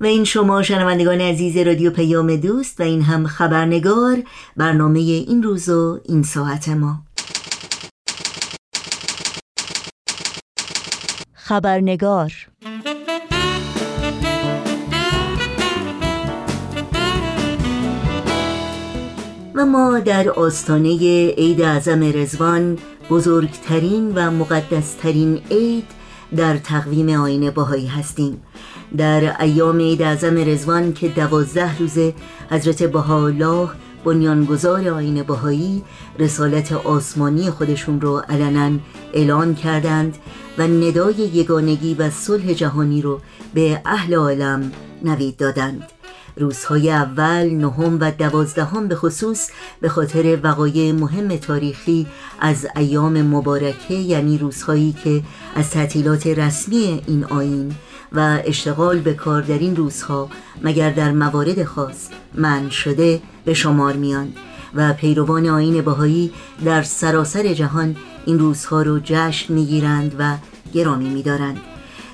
و این شما شنوندگان عزیز رادیو پیام دوست و این هم خبرنگار برنامه این روز و این ساعت ما. خبرنگار و ما در آستانه عید اعظم رزوان بزرگترین و مقدسترین عید در تقویم آین باهایی هستیم. در ایام عید اعظم رزوان که دوازده روزه حضرت بهاءالله بنیانگذار آین باهایی رسالت آسمانی خودشون رو علنا اعلان کردند و ندای یگانگی و صلح جهانی رو به اهل عالم نوید دادند. روزهای اول، نهم و دوازدهم به خصوص به خاطر وقایع مهم تاریخی از ایام مبارکه یعنی روزهایی که از تعطیلات رسمی این آین و اشتغال به کار در این روزها مگر در موارد خاص من شده به شمار میان. و پیروان آین بهایی در سراسر جهان این روزها رو جشن می‌گیرند و گرامی میدارند.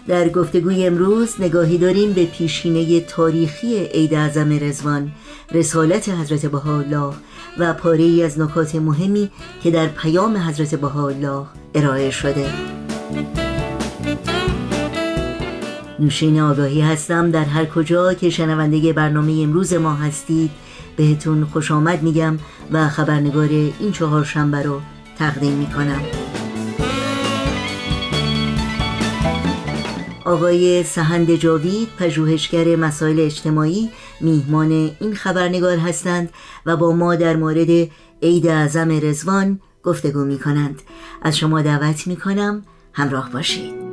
در گفتگوی امروز نگاهی داریم به پیشینه تاریخی عید اعظم رزوان رسالت حضرت بهاءالله و پاره ای از نکات مهمی که در پیام حضرت بهاءالله ارائه شده. نوشین آگاهی هستم. در هر کجا که شنونده برنامه امروز ما هستید بهتون خوش آمد میگم و خبرنگار این چهار شنبه رو تقدیم می‌کنم. آقای سهند جاوید پژوهشگر مسائل اجتماعی میهمان این خبرنگار هستند و با ما در مورد عید اعظم رزوان گفتگو می کنند از شما دعوت می کنم همراه باشید.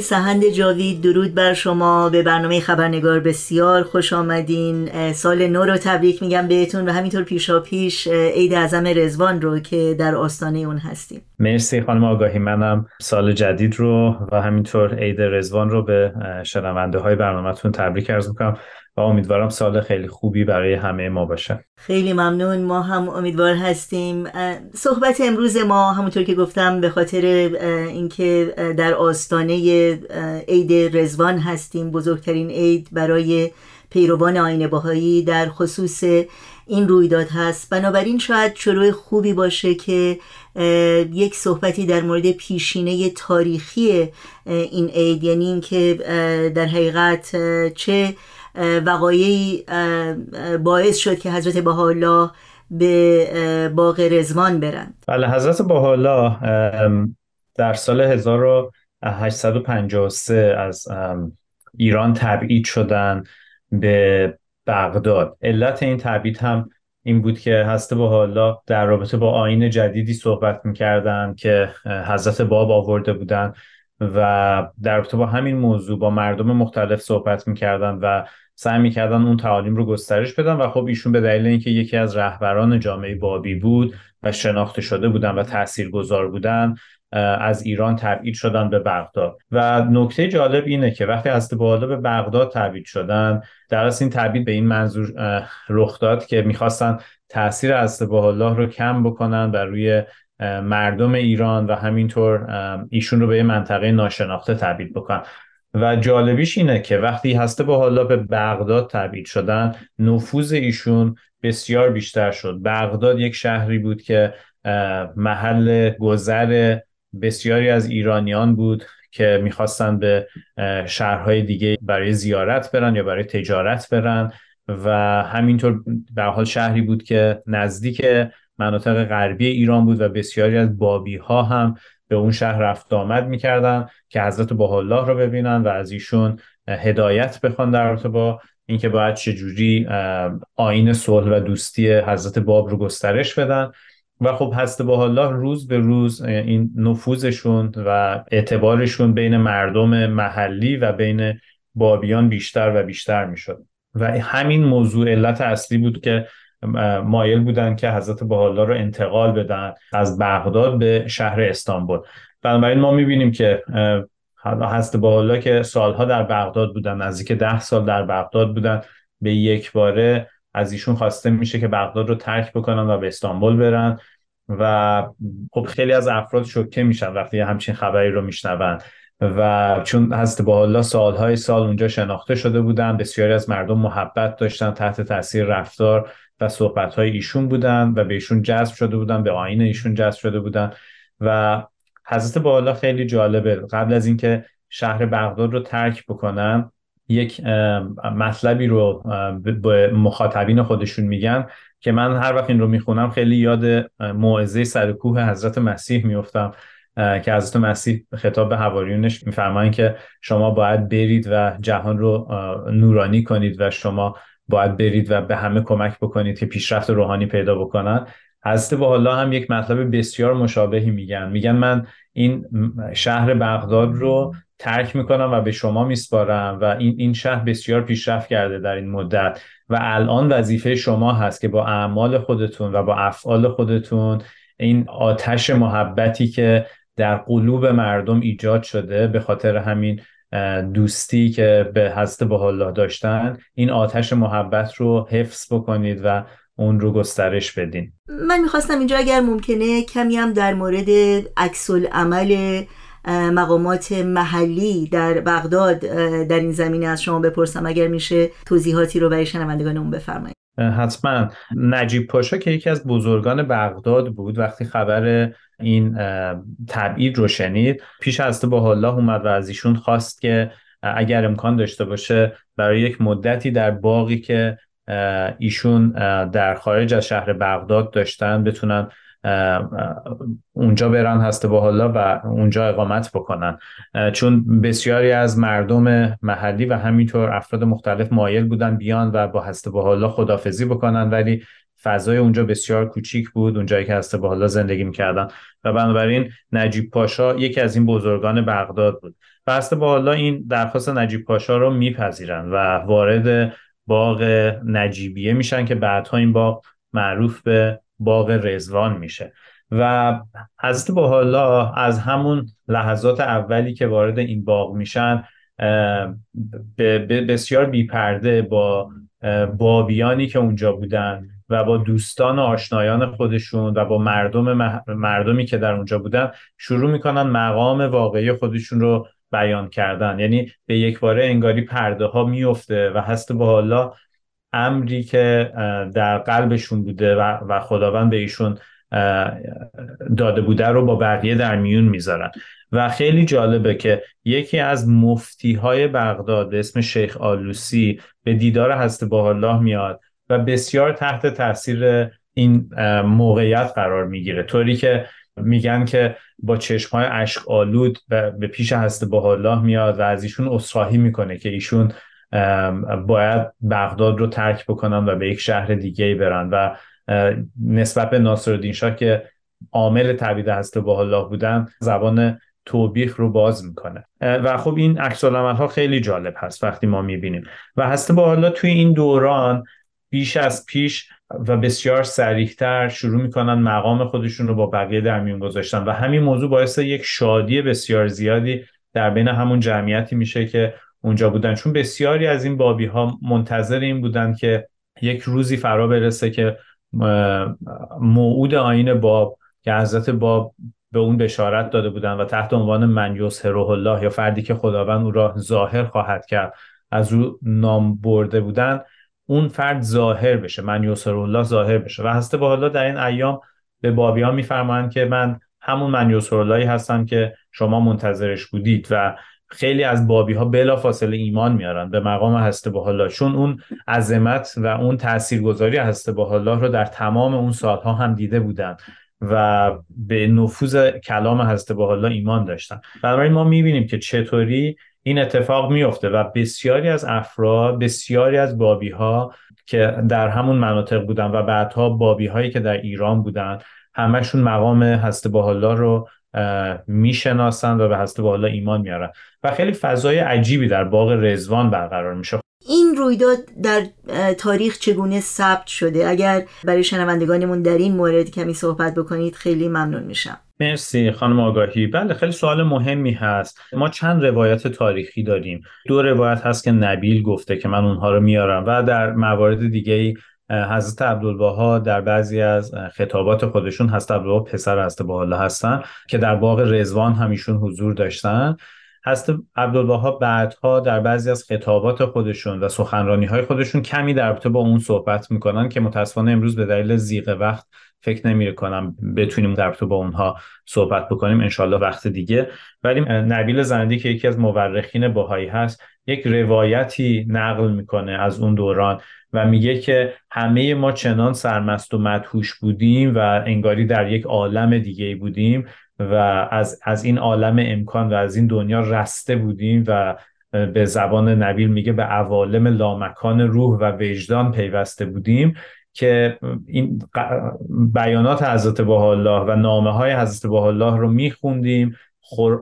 سهند جاوید درود بر شما. به برنامه خبرنگار بسیار خوش آمدین. سال نو رو تبریک میگم بهتون و همینطور پیشا پیش عید اعظم رزوان رو که در آستانه اون هستیم. مرسی خانم آگاهی. منم سال جدید رو و همینطور عید رزوان رو به شنونده های برنامهتون تبریک ارز می‌کنم. و امیدوارم سال خیلی خوبی برای همه ما باشه. خیلی ممنون. ما هم امیدوار هستیم. صحبت امروز ما همونطور که گفتم به خاطر اینکه در آستانه عید رزوان هستیم. بزرگترین عید برای پیروان آین باهایی در خصوص این رویداد هست. بنابراین شاید شروع خوبی باشه که یک صحبتی در مورد پیشینه تاریخی این عید. یعنی اینکه در حقیقت چه وقایعی باعث شد که حضرت بهاءالله به باغ رزوان برند. بله حضرت بهاءالله در سال 1853 از ایران تبعید شدن به بغداد. علت این تبعید هم این بود که حضرت بهاءالله در رابطه با آین جدیدی صحبت می‌کردن که حضرت باب آورده بودن و در رابطه با همین موضوع با مردم مختلف صحبت می‌کردن و سعی می‌کردن اون تعالیم رو گسترش بدن و خب ایشون به دلیل اینکه یکی از رهبران جامعه بابی بود و شناخته شده بودن و تاثیرگذار بودن از ایران تبعید شدن به بغداد. و نکته جالب اینه که وقتی از بالا به بغداد تبعید شدن در از این تبعید به این منظور رخ داد که می‌خواستن تاثیر از الله رو کم بکنن و روی مردم ایران و همینطور ایشون رو به یه منطقه ناشناخته تبعید بکنن. و جالبیش اینه که وقتی هسته با حالا به بغداد تبعید شدن نفوذ ایشون بسیار بیشتر شد. بغداد یک شهری بود که محل گذر بسیاری از ایرانیان بود که می‌خواستن به شهرهای دیگه برای زیارت برن یا برای تجارت برن و همینطور به حال شهری بود که نزدیک مناطق غربی ایران بود و بسیاری از بابی ها هم به اون شهر رفت آمد می‌کردن که حضرت الله رو ببینن و از ایشون هدایت بخوان در رابطه با اینکه باید چجوری آین صلح و دوستی حضرت باب رو گسترش بدن. و خب حضرت الله روز به روز این نفوذشون و اعتبارشون بین مردم محلی و بین بابیان بیشتر و بیشتر می‌شد. و همین موضوع علت اصلی بود که مایل بودن که حضرت بحالا رو انتقال بدن از بغداد به شهر استانبول. بنابراین ما می‌بینیم که حضرت بحالا که سالها در بغداد بودن نزدیک ده سال در بغداد بودن به یک باره از ایشون خواسته میشه که بغداد رو ترک بکنن و به استانبول برن و خب خیلی از افراد شوکه میشن وقتی همچین خبری رو میشنون و چون حضرت الله سالهای سال اونجا شناخته شده بودن بسیاری از مردم محبت داشتن تحت تاثیر رفتار و صحبتهای ایشون بودن و به ایشون جذب شده بودن به آین ایشون جذب شده بودن. و حضرت بالا خیلی جالبه. قبل از اینکه شهر بغداد رو ترک بکنن یک مطلبی رو به مخاطبین خودشون میگن که من هر وقت این رو می‌خونم خیلی یاد موعظه سر کوه حضرت مسیح میفتم که حضرت مسیح خطاب به حواریونش میفرمایند که شما باید برید و جهان رو نورانی کنید و شما باید برید و به همه کمک بکنید که پیشرفت روحانی پیدا بکنن. حضرت با الله هم یک مطلب بسیار مشابهی میگن. میگن من این شهر بغداد رو ترک می‌کنم و به شما میسپارم و این این شهر بسیار پیشرفت کرده در این مدت و الان وظیفه شما هست که با اعمال خودتون و با افعال خودتون این آتش محبتی که در قلوب مردم ایجاد شده به خاطر همین دوستی که به حضرت الله داشتن این آتش محبت رو حفظ بکنید و اون رو گسترش بدین. من می‌خواستم اینجا اگر ممکنه کمی هم در مورد عکس عمل مقامات محلی در بغداد در این زمینه از شما بپرسم اگر میشه توضیحاتی رو برای شنوندگانمون بفرمایید. حتما. نجیب پاشا که یکی از بزرگان بغداد بود وقتی خبر این تبعید رو شنید. پیش از تو با الله اومد و از ایشون خواست که اگر امکان داشته باشه برای یک مدتی در باقی که ایشون در خارج از شهر بغداد داشتن بتونن اونجا برن هسته با حالا و اونجا اقامت بکنن. چون بسیاری از مردم محلی و همینطور افراد مختلف مایل بودن بیان و با هسته با حالا خدافزی بکنن ولی فضای اونجا بسیار کوچیک بود اونجایی که هسته با حالا زندگی می‌کردن. و بنابراین نجیب پاشا یکی از این بزرگان بغداد بود. و هسته با حالا این درخواست نجیب پاشا رو میپذیرن و وارد باغ نجیبیه میشن که بعدها این باغ معروف به باغ رزوان میشه. و حضرت حالا از همون لحظات اولی که وارد این باغ میشن بسیار بیپرده با بابیانی که اونجا بودن و با دوستان و آشنایان خودشون و با مردم مردمی که در اونجا بودن شروع می‌کنن مقام واقعی خودشون رو بیان کردن. یعنی به یک باره انگاری پرده ها میفته و هست با حالا امری که در قلبشون بوده و خداوند به ایشون داده بوده رو با بقیه در میون می‌ذارن. و خیلی جالبه که یکی از مفتی های بغداد اسم شیخ آلوسی به دیدار هست با الله میاد و بسیار تحت تاثیر این موقعیت قرار می‌گیره. طوری که میگن که با چشم های عشق آلود به پیش هست با الله میاد و از ایشون اصراحی می‌کنه که ایشون باید بغداد رو ترک بکنن و به یک شهر دیگه برن. و نسبت به ناصرالدین شاه که عامل تبعید هست با الله بودن زبان توبیخ رو باز می‌کنه. و خب این عکس ها خیلی جالب هست وقتی ما می‌بینیم. و هسته با حالا توی این دوران بیش از پیش و بسیار سریحتر شروع می‌کنن مقام خودشون رو با بقیه در میون گذاشتن. و همین موضوع باعث یک شادی بسیار زیادی در بین همون جمعیتی میشه که اونجا بودن. چون بسیاری از این بابی ها منتظر این بودن که یک روزی فرا برسه که موعود آین باب که حضرت باب به اون بشارت داده بودن و تحت عنوان من یسهره الله یا فردی که خداوند او را ظاهر خواهد کرد از او نام برده بودن. اون فرد ظاهر بشه من یسهره الله ظاهر بشه. و هسته با حالا در این ایام به بابیان میفرمایند که من همون من یسهره اللهی هستم که شما منتظرش بودید و خیلی از بابی ها بلا فاصله ایمان میارن. به مقام هسته با الله چون اون عظمت و اون تاثیرگذاری هسته با الله رو در تمام اون سالها هم دیده بودن و به نفوذ کلام هسته با الله ایمان داشتن. بنابراین ما می‌بینیم که چطوری این اتفاق میفته و بسیاری از افراد بسیاری از بابی ها که در همون مناطق بودن و بعدها بابی هایی که در ایران بودن همشون مقام هسته با الله رو می‌شناسن و به هسته بالا ایمان میارن. و خیلی فضای عجیبی در باغ رزوان برقرار میشه. این رویداد در تاریخ چگونه ثبت شده؟ اگر برای شنوندگانمون در این مورد کمی صحبت بکنید خیلی ممنون میشم. مرسی خانم آگاهی. بله خیلی سوال مهمی هست. ما چند روایت تاریخی داریم؟ دو روایت هست که نبیل گفته که من اونها رو میارم و در موارد دیگه حضرت عبدالبها در بعضی از خطابات خودشون حضرت عبدالبها پسر حضرت الله هستن که در باغ رزوان همیشون حضور داشتن. حضرت عبدالبها بعدها در بعضی از خطابات خودشون و سخنرانی های خودشون کمی در رابطه با اون صحبت می‌کنن که متاسفانه امروز به دلیل زیغ وقت فکر نمی کنم بتونیم در رابطه با اونها صحبت بکنیم انشالله وقت دیگه. ولی نبیل زندی که یکی از مورخین باهایی هست یک روایتی نقل می‌کنه از اون دوران و میگه که همه ما چنان سرمست و مدهوش بودیم و انگاری در یک عالم دیگه بودیم و از, از این عالم امکان و از این دنیا رسته بودیم و به زبان نبیل میگه به عوالم لامکان روح و وجدان پیوسته بودیم. که این بیانات حضرت الله و نامه های حضرت الله رو میخوندیم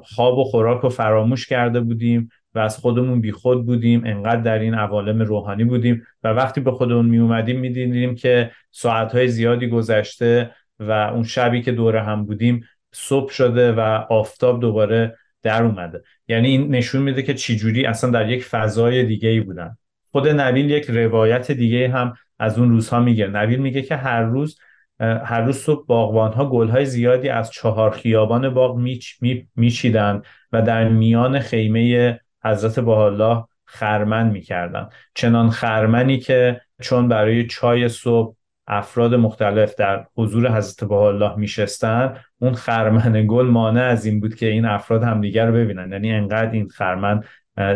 خواب و خوراک رو فراموش کرده بودیم و از خودمون بیخود بودیم انقدر در این عوالم روحانی بودیم و وقتی به خودمون می اومدیم می‌دیدیم که ساعتهای زیادی گذشته و اون شبی که دوره هم بودیم صبح شده و آفتاب دوباره در اومده. یعنی این نشون میده که چجوری اصلا در یک فضای دیگه ای بودن. خود نبیل یک روایت دیگه هم از اون روزها میگه. نبیل میگه که هر روز هر روز صبح باغبان ها گل های زیادی از چهار خیابان باغ میچ میچیدن و در میان خیمه حضرت الله خرمن می‌کردن. چنان خرمنی که چون برای چای صبح افراد مختلف در حضور حضرت الله میشستن اون خرمن گل مانع از این بود که این افراد همدیگر رو ببینن. یعنی انقدر این خرمن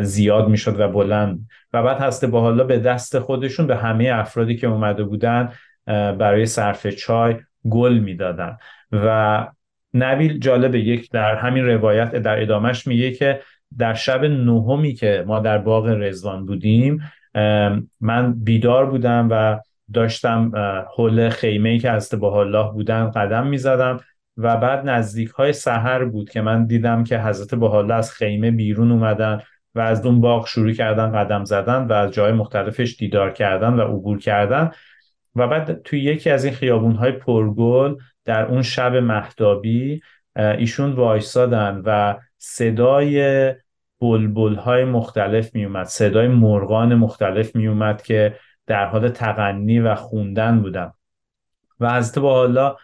زیاد می‌شد و بلند. و بعد حضرت الله به دست خودشون به همه افرادی که اومده بودن برای صرف چای گل می‌دادن. و نبیل جالبه یک در همین روایت در ادامش میگه که در شب نهمی که ما در باغ رزوان بودیم من بیدار بودم و داشتم حول خیمه که از الله بودن قدم می‌زدم و بعد نزدیک های سحر بود که من دیدم که حضرت الله از خیمه بیرون اومدن. و از اون باغ شروع کردن قدم زدن و از جای مختلفش دیدار کردن و عبور کردن. و بعد توی یکی از این خیابون های پرگل در اون شب مهدابی ایشون وایسادن و صدای بلبل های مختلف می اومد صدای مرغان مختلف می اومد که در حال تغنی و خوندن بودن. و حضرت با حالا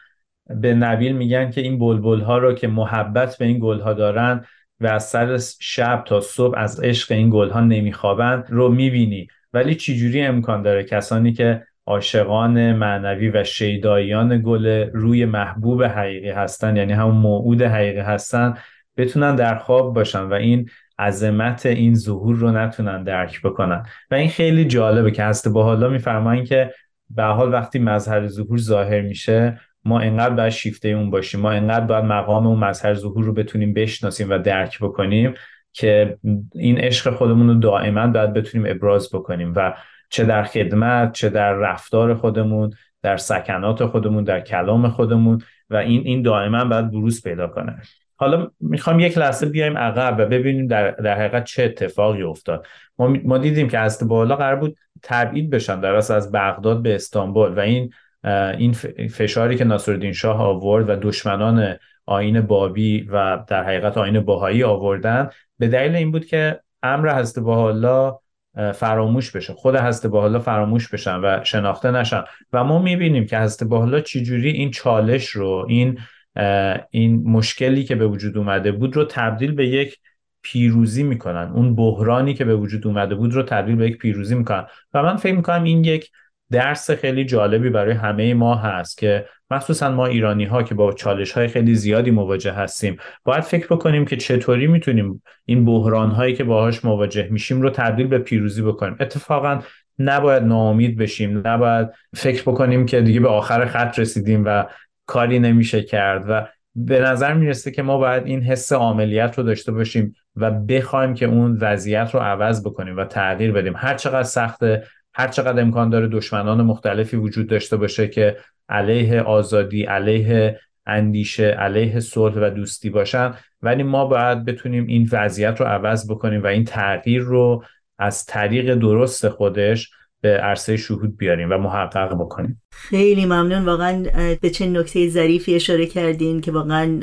به نبیل میگن که این بلبل ها رو که محبت به این گل ها دارن و از سر شب تا صبح از عشق این گل ها نمیخوابن رو می‌بینی. ولی چجوری امکان داره کسانی که عاشقان معنوی و شیدایان گل روی محبوب حقیقی هستن یعنی همون موعود حقیقی هستن بتونن در خواب باشن و این عظمت این ظهور رو نتونن درک بکنن. و این خیلی جالبه که هست با حالا میفرمایین که به حال وقتی مظهر ظهور ظاهر میشه ما انقدر باید شیفته اون باشیم ما انقدر باید مقام اون مظهر ظهور رو بتونیم بشناسیم و درک بکنیم که این عشق خودمون رو دائما باید بتونیم ابراز بکنیم و چه در خدمت چه در رفتار خودمون در سکنات خودمون در کلام خودمون و این این دائما باید بروز پیدا کنه. حالا می‌خوام یک لحظه بیایم عقب و ببینیم در, در حقیقت چه اتفاقی افتاد. ما, ما دیدیم که از بالا قرار بود تبعید بشن در از بغداد به استانبول و این این فشاری که ناصرالدین شاه آورد و دشمنان آین بابی و در حقیقت آین باهایی آوردن به دلیل این بود که امر حضرت بهاءالله فراموش بشه. خود حضرت بهاءالله فراموش بشن و شناخته نشن. و ما می‌بینیم که حضرت بهاءالله چجوری این چالش رو این این مشکلی که به وجود اومده بود رو تبدیل به یک پیروزی می‌کنن. اون بحرانی که به وجود اومده بود رو تبدیل به یک پیروزی می‌کنن. و من فکر می‌کنم این یک درس خیلی جالبی برای همه ما هست که مخصوصا ما ایرانی ها که با چالش های خیلی زیادی مواجه هستیم باید فکر بکنیم که چطوری می‌تونیم این بحران هایی که باهاش مواجه میشیم رو تبدیل به پیروزی بکنیم. اتفاقا نباید ناامید بشیم نباید فکر بکنیم که دیگه به آخر خط رسیدیم و کاری نمیشه کرد و به نظر می‌رسه که ما باید این حس عملیت رو داشته باشیم و بخوایم که اون وضعیت رو عوض بکنیم و تغییر بدیم. هر چقدر سخته هر چقدر امکان داره دشمنان مختلفی وجود داشته باشه که علیه آزادی علیه اندیشه علیه صلح و دوستی باشن. ولی ما باید بتونیم این وضعیت رو عوض بکنیم و این تغییر رو از طریق درست خودش به عرصه شهود بیاریم و محقق بکنیم. خیلی ممنون. واقعا به چه نکته ظریفی اشاره کردین که واقعا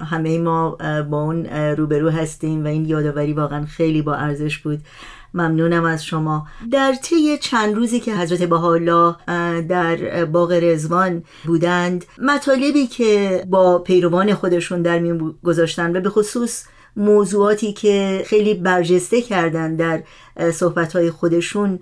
همه ما با اون روبرو هستیم و این یادآوری واقعا خیلی با ارزش بود. ممنونم از شما در طی چند روزی که حضرت بهاءالله در باغ رزوان بودند مطالبی که با پیروان خودشون در میون گذاشتن و به خصوص موضوعاتی که خیلی برجسته کردن در صحبتهای خودشون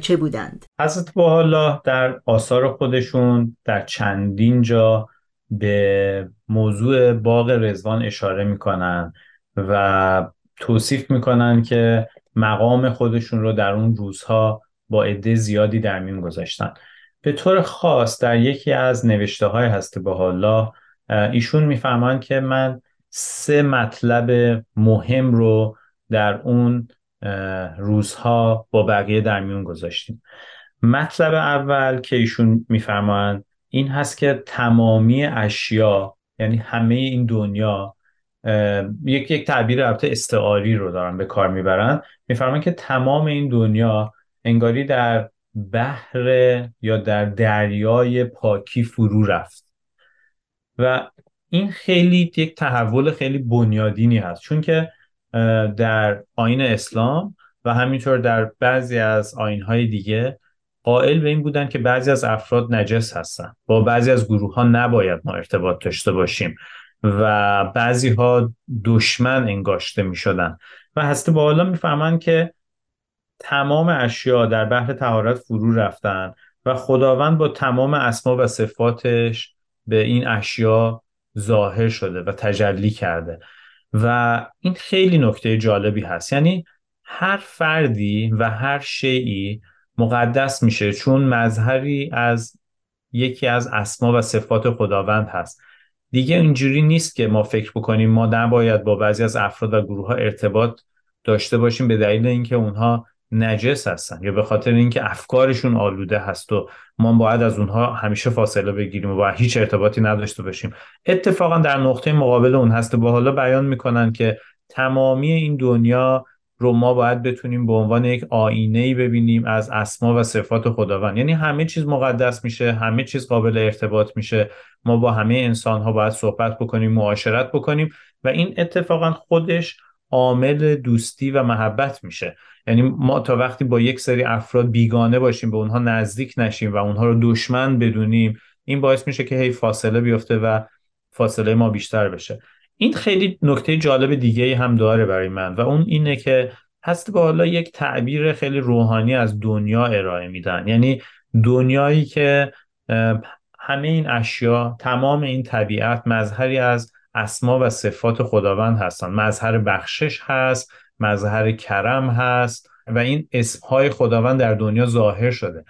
چه بودند؟ حضرت با در آثار خودشون در چندین جا به موضوع باغ رزوان اشاره می‌کنن و توصیف می‌کنن که مقام خودشون رو در اون روزها با عده زیادی در میون گذاشتن. به طور خاص در یکی از نوشته های هست با ایشون می‌فهمند که من سه مطلب مهم رو در اون روزها با بقیه در میون گذاشتیم. مطلب اول که ایشون میفرمایند این هست که تمامی اشیا یعنی همه این دنیا یک یک تعبیر البته استعاری رو دارن به کار می‌برن. میفرمان که تمام این دنیا انگاری در بحر یا در دریای پاکی فرو رفت. و این خیلی یک تحول خیلی بنیادینی هست. چون که در آین اسلام و همینطور در بعضی از آینهای دیگه قائل به این بودن که بعضی از افراد نجس هستن با بعضی از گروه ها نباید ما ارتباط داشته باشیم. و بعضی ها دشمن انگاشته می شدن و هسته با حالا که تمام اشیا در بحر تهارت فرو رفتن و خداوند با تمام اسما و صفاتش به این اشیا ظاهر شده و تجلی کرده. و این خیلی نکته جالبی هست. یعنی هر فردی و هر شیعی مقدس میشه چون مظهری از یکی از اسما و صفات خداوند هست. دیگه اینجوری نیست که ما فکر بکنیم ما نباید با بعضی از افراد و گروه ها ارتباط داشته باشیم به دلیل اینکه اونها نجس هستن یا به خاطر اینکه افکارشون آلوده هست و ما باید از اونها همیشه فاصله بگیریم و با هیچ ارتباطی نداشته باشیم. اتفاقا در نقطه مقابل اون هست با حالا بیان می‌کنن که تمامی این دنیا رو ما باید بتونیم به عنوان یک آینه ای ببینیم از اسما و صفات خداوند. یعنی همه چیز مقدس میشه همه چیز قابل ارتباط میشه. ما با همه انسان ها باید صحبت بکنیم معاشرت بکنیم و این اتفاقا خودش عامل دوستی و محبت میشه. یعنی ما تا وقتی با یک سری افراد بیگانه باشیم به اونها نزدیک نشیم و اونها رو دشمن بدونیم این باعث میشه که هی فاصله بیفته و فاصله ما بیشتر بشه. این خیلی نکته جالب دیگه هم داره برای من و اون اینه که هست با حالا یک تعبیر خیلی روحانی از دنیا ارائه میدن. یعنی دنیایی که همه این اشیا تمام این طبیعت مظهری از اسما و صفات خداوند هستن. مظهر بخشش هست مظهر کرم هست و این اسمهای خداوند در دنیا ظاهر شده.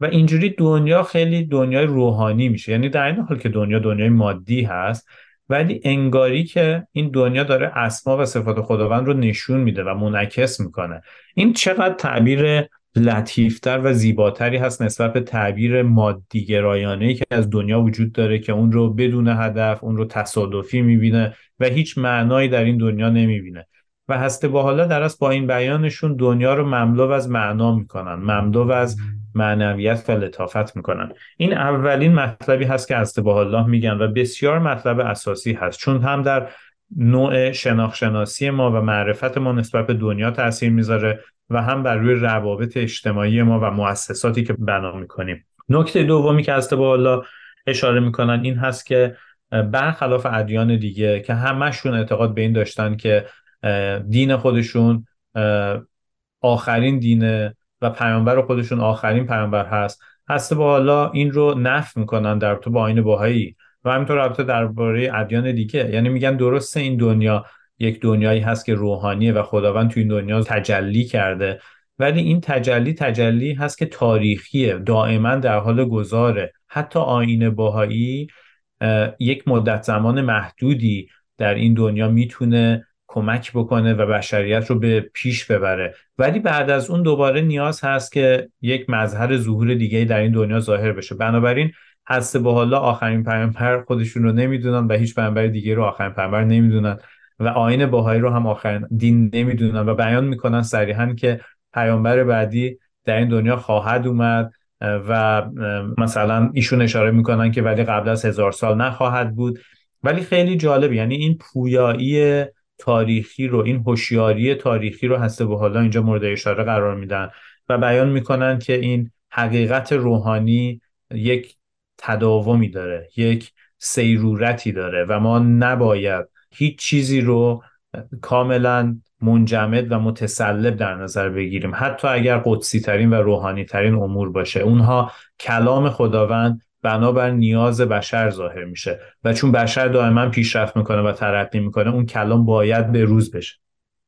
و اینجوری دنیا خیلی دنیای روحانی میشه. یعنی در این حال که دنیا دنیای مادی هست ولی انگاری که این دنیا داره اسما و صفات خداوند رو نشون میده و منعکس می‌کنه. این چقدر تعبیر لطیفتر و زیباتری هست نسبت به تعبیر مادی گرایانه که از دنیا وجود داره که اون رو بدون هدف اون رو تصادفی می‌بینه و هیچ معنایی در این دنیا نمی‌بینه. و هسته با حالا در با این بیانشون دنیا رو مملو از معنا می‌کنن. مملو از معنویت و لطافت می‌کنن. این اولین مطلبی هست که هسته با الله میگن و بسیار مطلب اساسی هست. چون هم در نوع شناخشناسی ما و معرفت ما نسبت به دنیا تاثیر می‌ذاره و هم بر روی روابط اجتماعی ما و مؤسساتی که بنا می‌کنیم. نکته دومی که هسته با الله اشاره می‌کنن این هست که برخلاف ادیان دیگه که همشون اعتقاد به این داشتن که دین خودشون آخرین دینه و پیامبر خودشون آخرین پیامبر هست. هسته با حالا این رو نف می‌کنن در تو با آین باهایی و همینطور رابطه درباره ادیان دیگه. یعنی میگن درسته این دنیا یک دنیایی هست که روحانیه و خداوند تو این دنیا تجلی کرده. ولی این تجلی تجلی هست که تاریخیه دائما در حال گذاره. حتی آین باهایی یک مدت زمان محدودی در این دنیا می‌تونه کمک بکنه و بشریت رو به پیش ببره. ولی بعد از اون دوباره نیاز هست که یک مظهر ظهور دیگه در این دنیا ظاهر بشه. بنابراین هست به حالا آخرین پیامبر خودشون رو نمی‌دونن و هیچ پیامبر دیگه رو آخرین پیامبر نمی‌دونن و آین باهایی رو هم آخرین دین نمی‌دونن و بیان می‌کنن صریحا که پیامبر بعدی در این دنیا خواهد اومد و مثلا ایشون اشاره می‌کنن که ولی قبل از هزار سال نخواهد بود. ولی خیلی جالب یعنی این پویایی تاریخی رو این هوشیاری تاریخی رو هسته به حالا اینجا مورد اشاره قرار میدن و بیان می‌کنن که این حقیقت روحانی یک تداومی داره یک سیرورتی داره و ما نباید هیچ چیزی رو کاملا منجمد و متسلب در نظر بگیریم. حتی اگر قدسی ترین و روحانی ترین امور باشه اونها کلام خداوند بنابر نیاز بشر ظاهر میشه. و چون بشر دائما پیشرفت می‌کنه و ترقی می‌کنه اون کلام باید به روز بشه.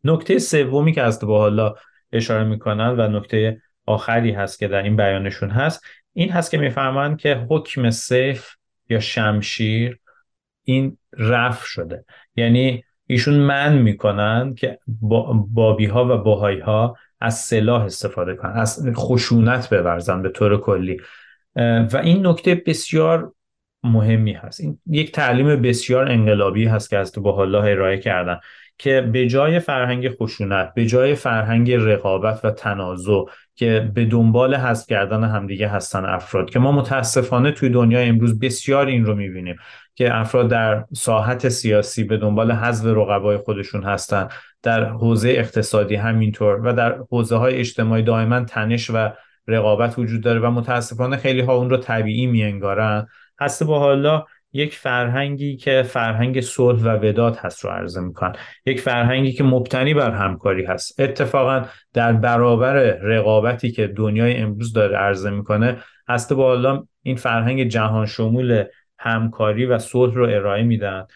نکته سومی که از با حالا اشاره می‌کنن و نکته آخری هست که در این بیانشون هست این هست که می‌فهمند که حکم سیف یا شمشیر این رف شده. یعنی ایشون من می‌کنن که بابی ها و باهایی ها از سلاح استفاده کنن از خشونت بورزن به طور کلی. و این نکته بسیار مهمی هست. این یک تعلیم بسیار انقلابی هست که از تو با الله ارائه کردن که به جای فرهنگ خشونت به جای فرهنگ رقابت و تنازع که به دنبال حذف کردن همدیگه هستن افراد که ما متاسفانه توی دنیا امروز بسیار این رو می‌بینیم که افراد در ساحت سیاسی به دنبال حذف رقبای خودشون هستن در حوزه اقتصادی همینطور و در حوزه های اجتماعی دائما تنش و رقابت وجود داره و متاسفانه خیلی ها اون رو طبیعی میانگارن. هست با حالا یک فرهنگی که فرهنگ صلح و وداد هست رو عرضه میکن یک فرهنگی که مبتنی بر همکاری هست. اتفاقا در برابر رقابتی که دنیای امروز داره عرضه می‌کنه هست با حالا این فرهنگ جهان شمول همکاری و صلح رو ارائه میدن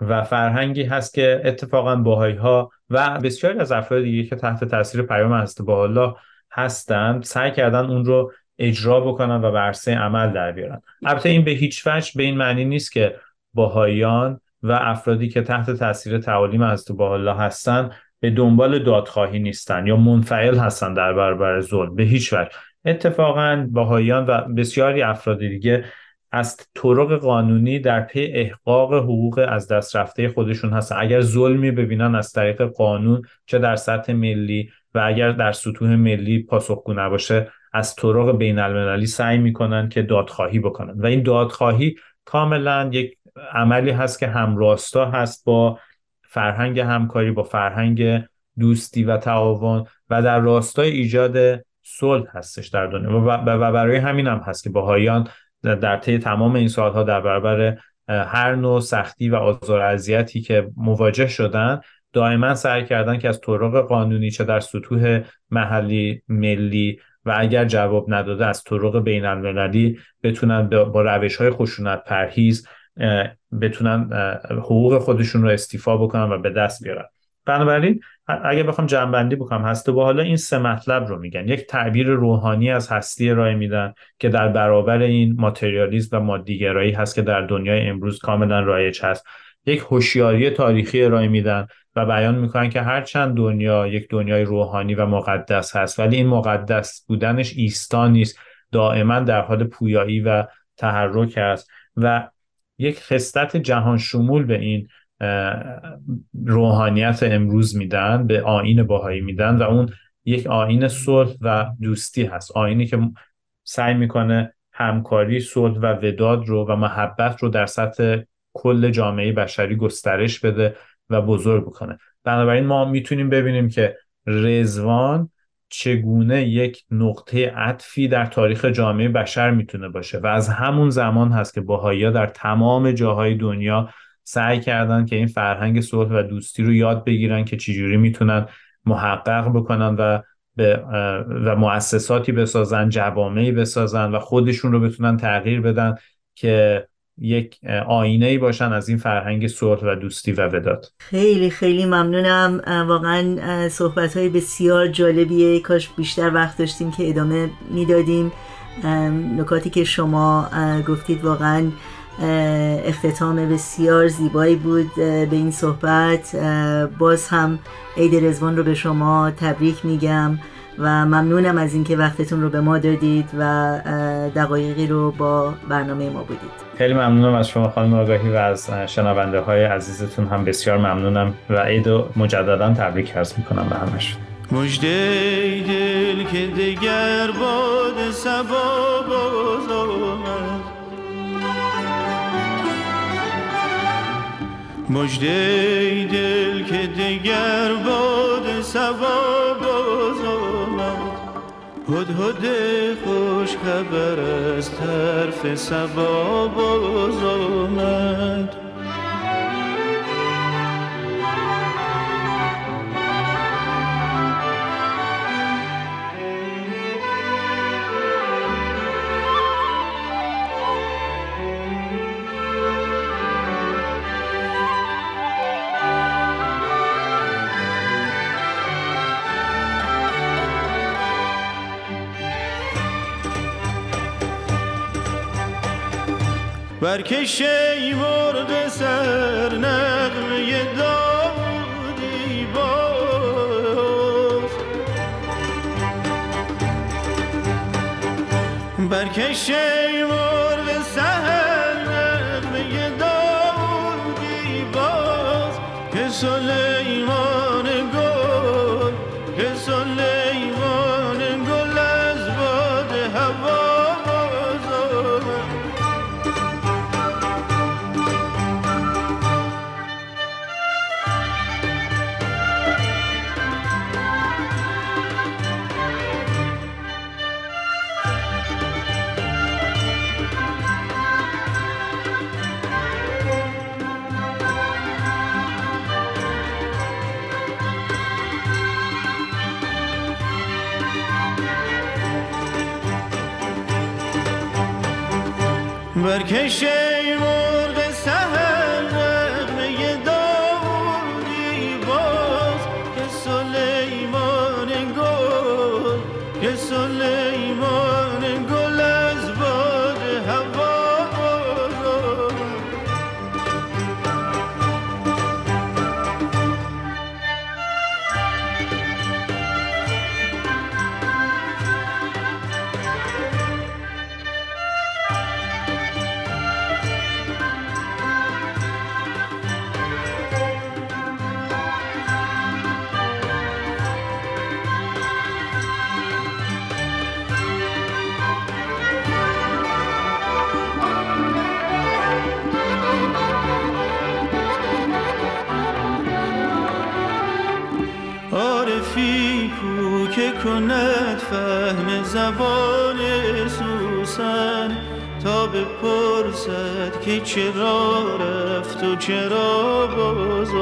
و فرهنگی هست که اتفاقا باهایی ها و بسیاری از افراد دیگه که تحت تاثیر پیام هست با حالا هستند سعی کردن اون رو اجرا بکنن و برسه عمل در بیارن. البته این به هیچ وجه به این معنی نیست که باهایان و افرادی که تحت تاثیر تعالیم از تو بالا هستن به دنبال دادخواهی نیستن یا منفعل هستن در برابر ظلم به هیچ وجه. اتفاقا باهایان و بسیاری افراد دیگه از طرق قانونی در پی احقاق حقوق از دست رفته خودشون هستن. اگر ظلمی ببینن از طریق قانون چه در سطح ملی و اگر در سطوح ملی پاسخگو نباشه از طرق بین المللی سعی می‌کنن که دادخواهی بکنن. و این دادخواهی کاملا یک عملی هست که همراستا هست با فرهنگ همکاری با فرهنگ دوستی و تعاون و در راستای ایجاد صلح هستش در دنیا. و برای همین هم هست که باهایان در طی تمام این سالها در برابر هر نوع سختی و آزار اذیتی که مواجه شدن دائما سعی کردن که از طرق قانونی چه در سطوح محلی ملی و اگر جواب نداده از طرق بین المللی بتونن با روش های خشونت پرهیز بتونن حقوق خودشون رو استیفا بکنن و به دست بیارن. بنابراین اگر بخوام جنبندی بکنم هسته با حالا این سه مطلب رو میگن. یک تعبیر روحانی از هستی ارائه میدن که در برابر این ماتریالیسم و مادیگرایی هست که در دنیای امروز کاملا رایج هست. یک هوشیاری تاریخی ارائه میدن و بیان می‌کنن که هرچند دنیا یک دنیای روحانی و مقدس هست. ولی این مقدس بودنش ایستا نیست. دائما در حال پویایی و تحرک است و یک خصلت جهان شمول به این روحانیت امروز میدن به آین باهایی میدن و اون یک آین صلح و دوستی هست. آینی که سعی می‌کنه همکاری صلح و وداد رو و محبت رو در سطح کل جامعه بشری گسترش بده و بزرگ بکنه. بنابراین ما می‌تونیم ببینیم که رزوان چگونه یک نقطه عطفی در تاریخ جامعه بشر می‌تونه باشه و از همون زمان هست که باهایی در تمام جاهای دنیا سعی کردن که این فرهنگ صلح و دوستی رو یاد بگیرن که چجوری می‌تونن محقق بکنن و به و مؤسساتی بسازن جوامعی بسازن و خودشون رو بتونن تغییر بدن که یک آینه ای باشن از این فرهنگ صلح و دوستی و وداد. خیلی خیلی ممنونم. واقعا صحبت های بسیار جالبیه. کاش بیشتر وقت داشتیم که ادامه می‌دادیم. نکاتی که شما گفتید واقعا اختتام بسیار زیبایی بود به این صحبت. باز هم عید رزوان رو به شما تبریک میگم. و ممنونم از اینکه وقتتون رو به ما دادید و دقایقی رو با برنامه ما بودید. خیلی ممنونم از شما خانم آگاهی و از شنونده های عزیزتون هم بسیار ممنونم و عید مجددا تبریک عرض می‌کنم به همشون مجده دل که دیگر باد سبا باز آمد مجده دل که دیگر باد سبا هد هد خوش خبر از طرف سبا باز آمد برکش ای مرغ سر نغمه داودی باز برکش برکش بپرسد که چرا رفت و چرا باز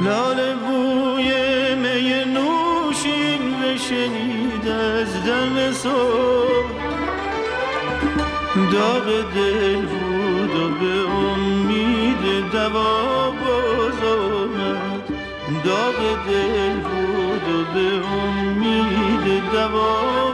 لاله بوی می نوشین بشنید از دم صبح. داغ دل بود و به امید دوا باز آمد داغ دل بود و به امید دوا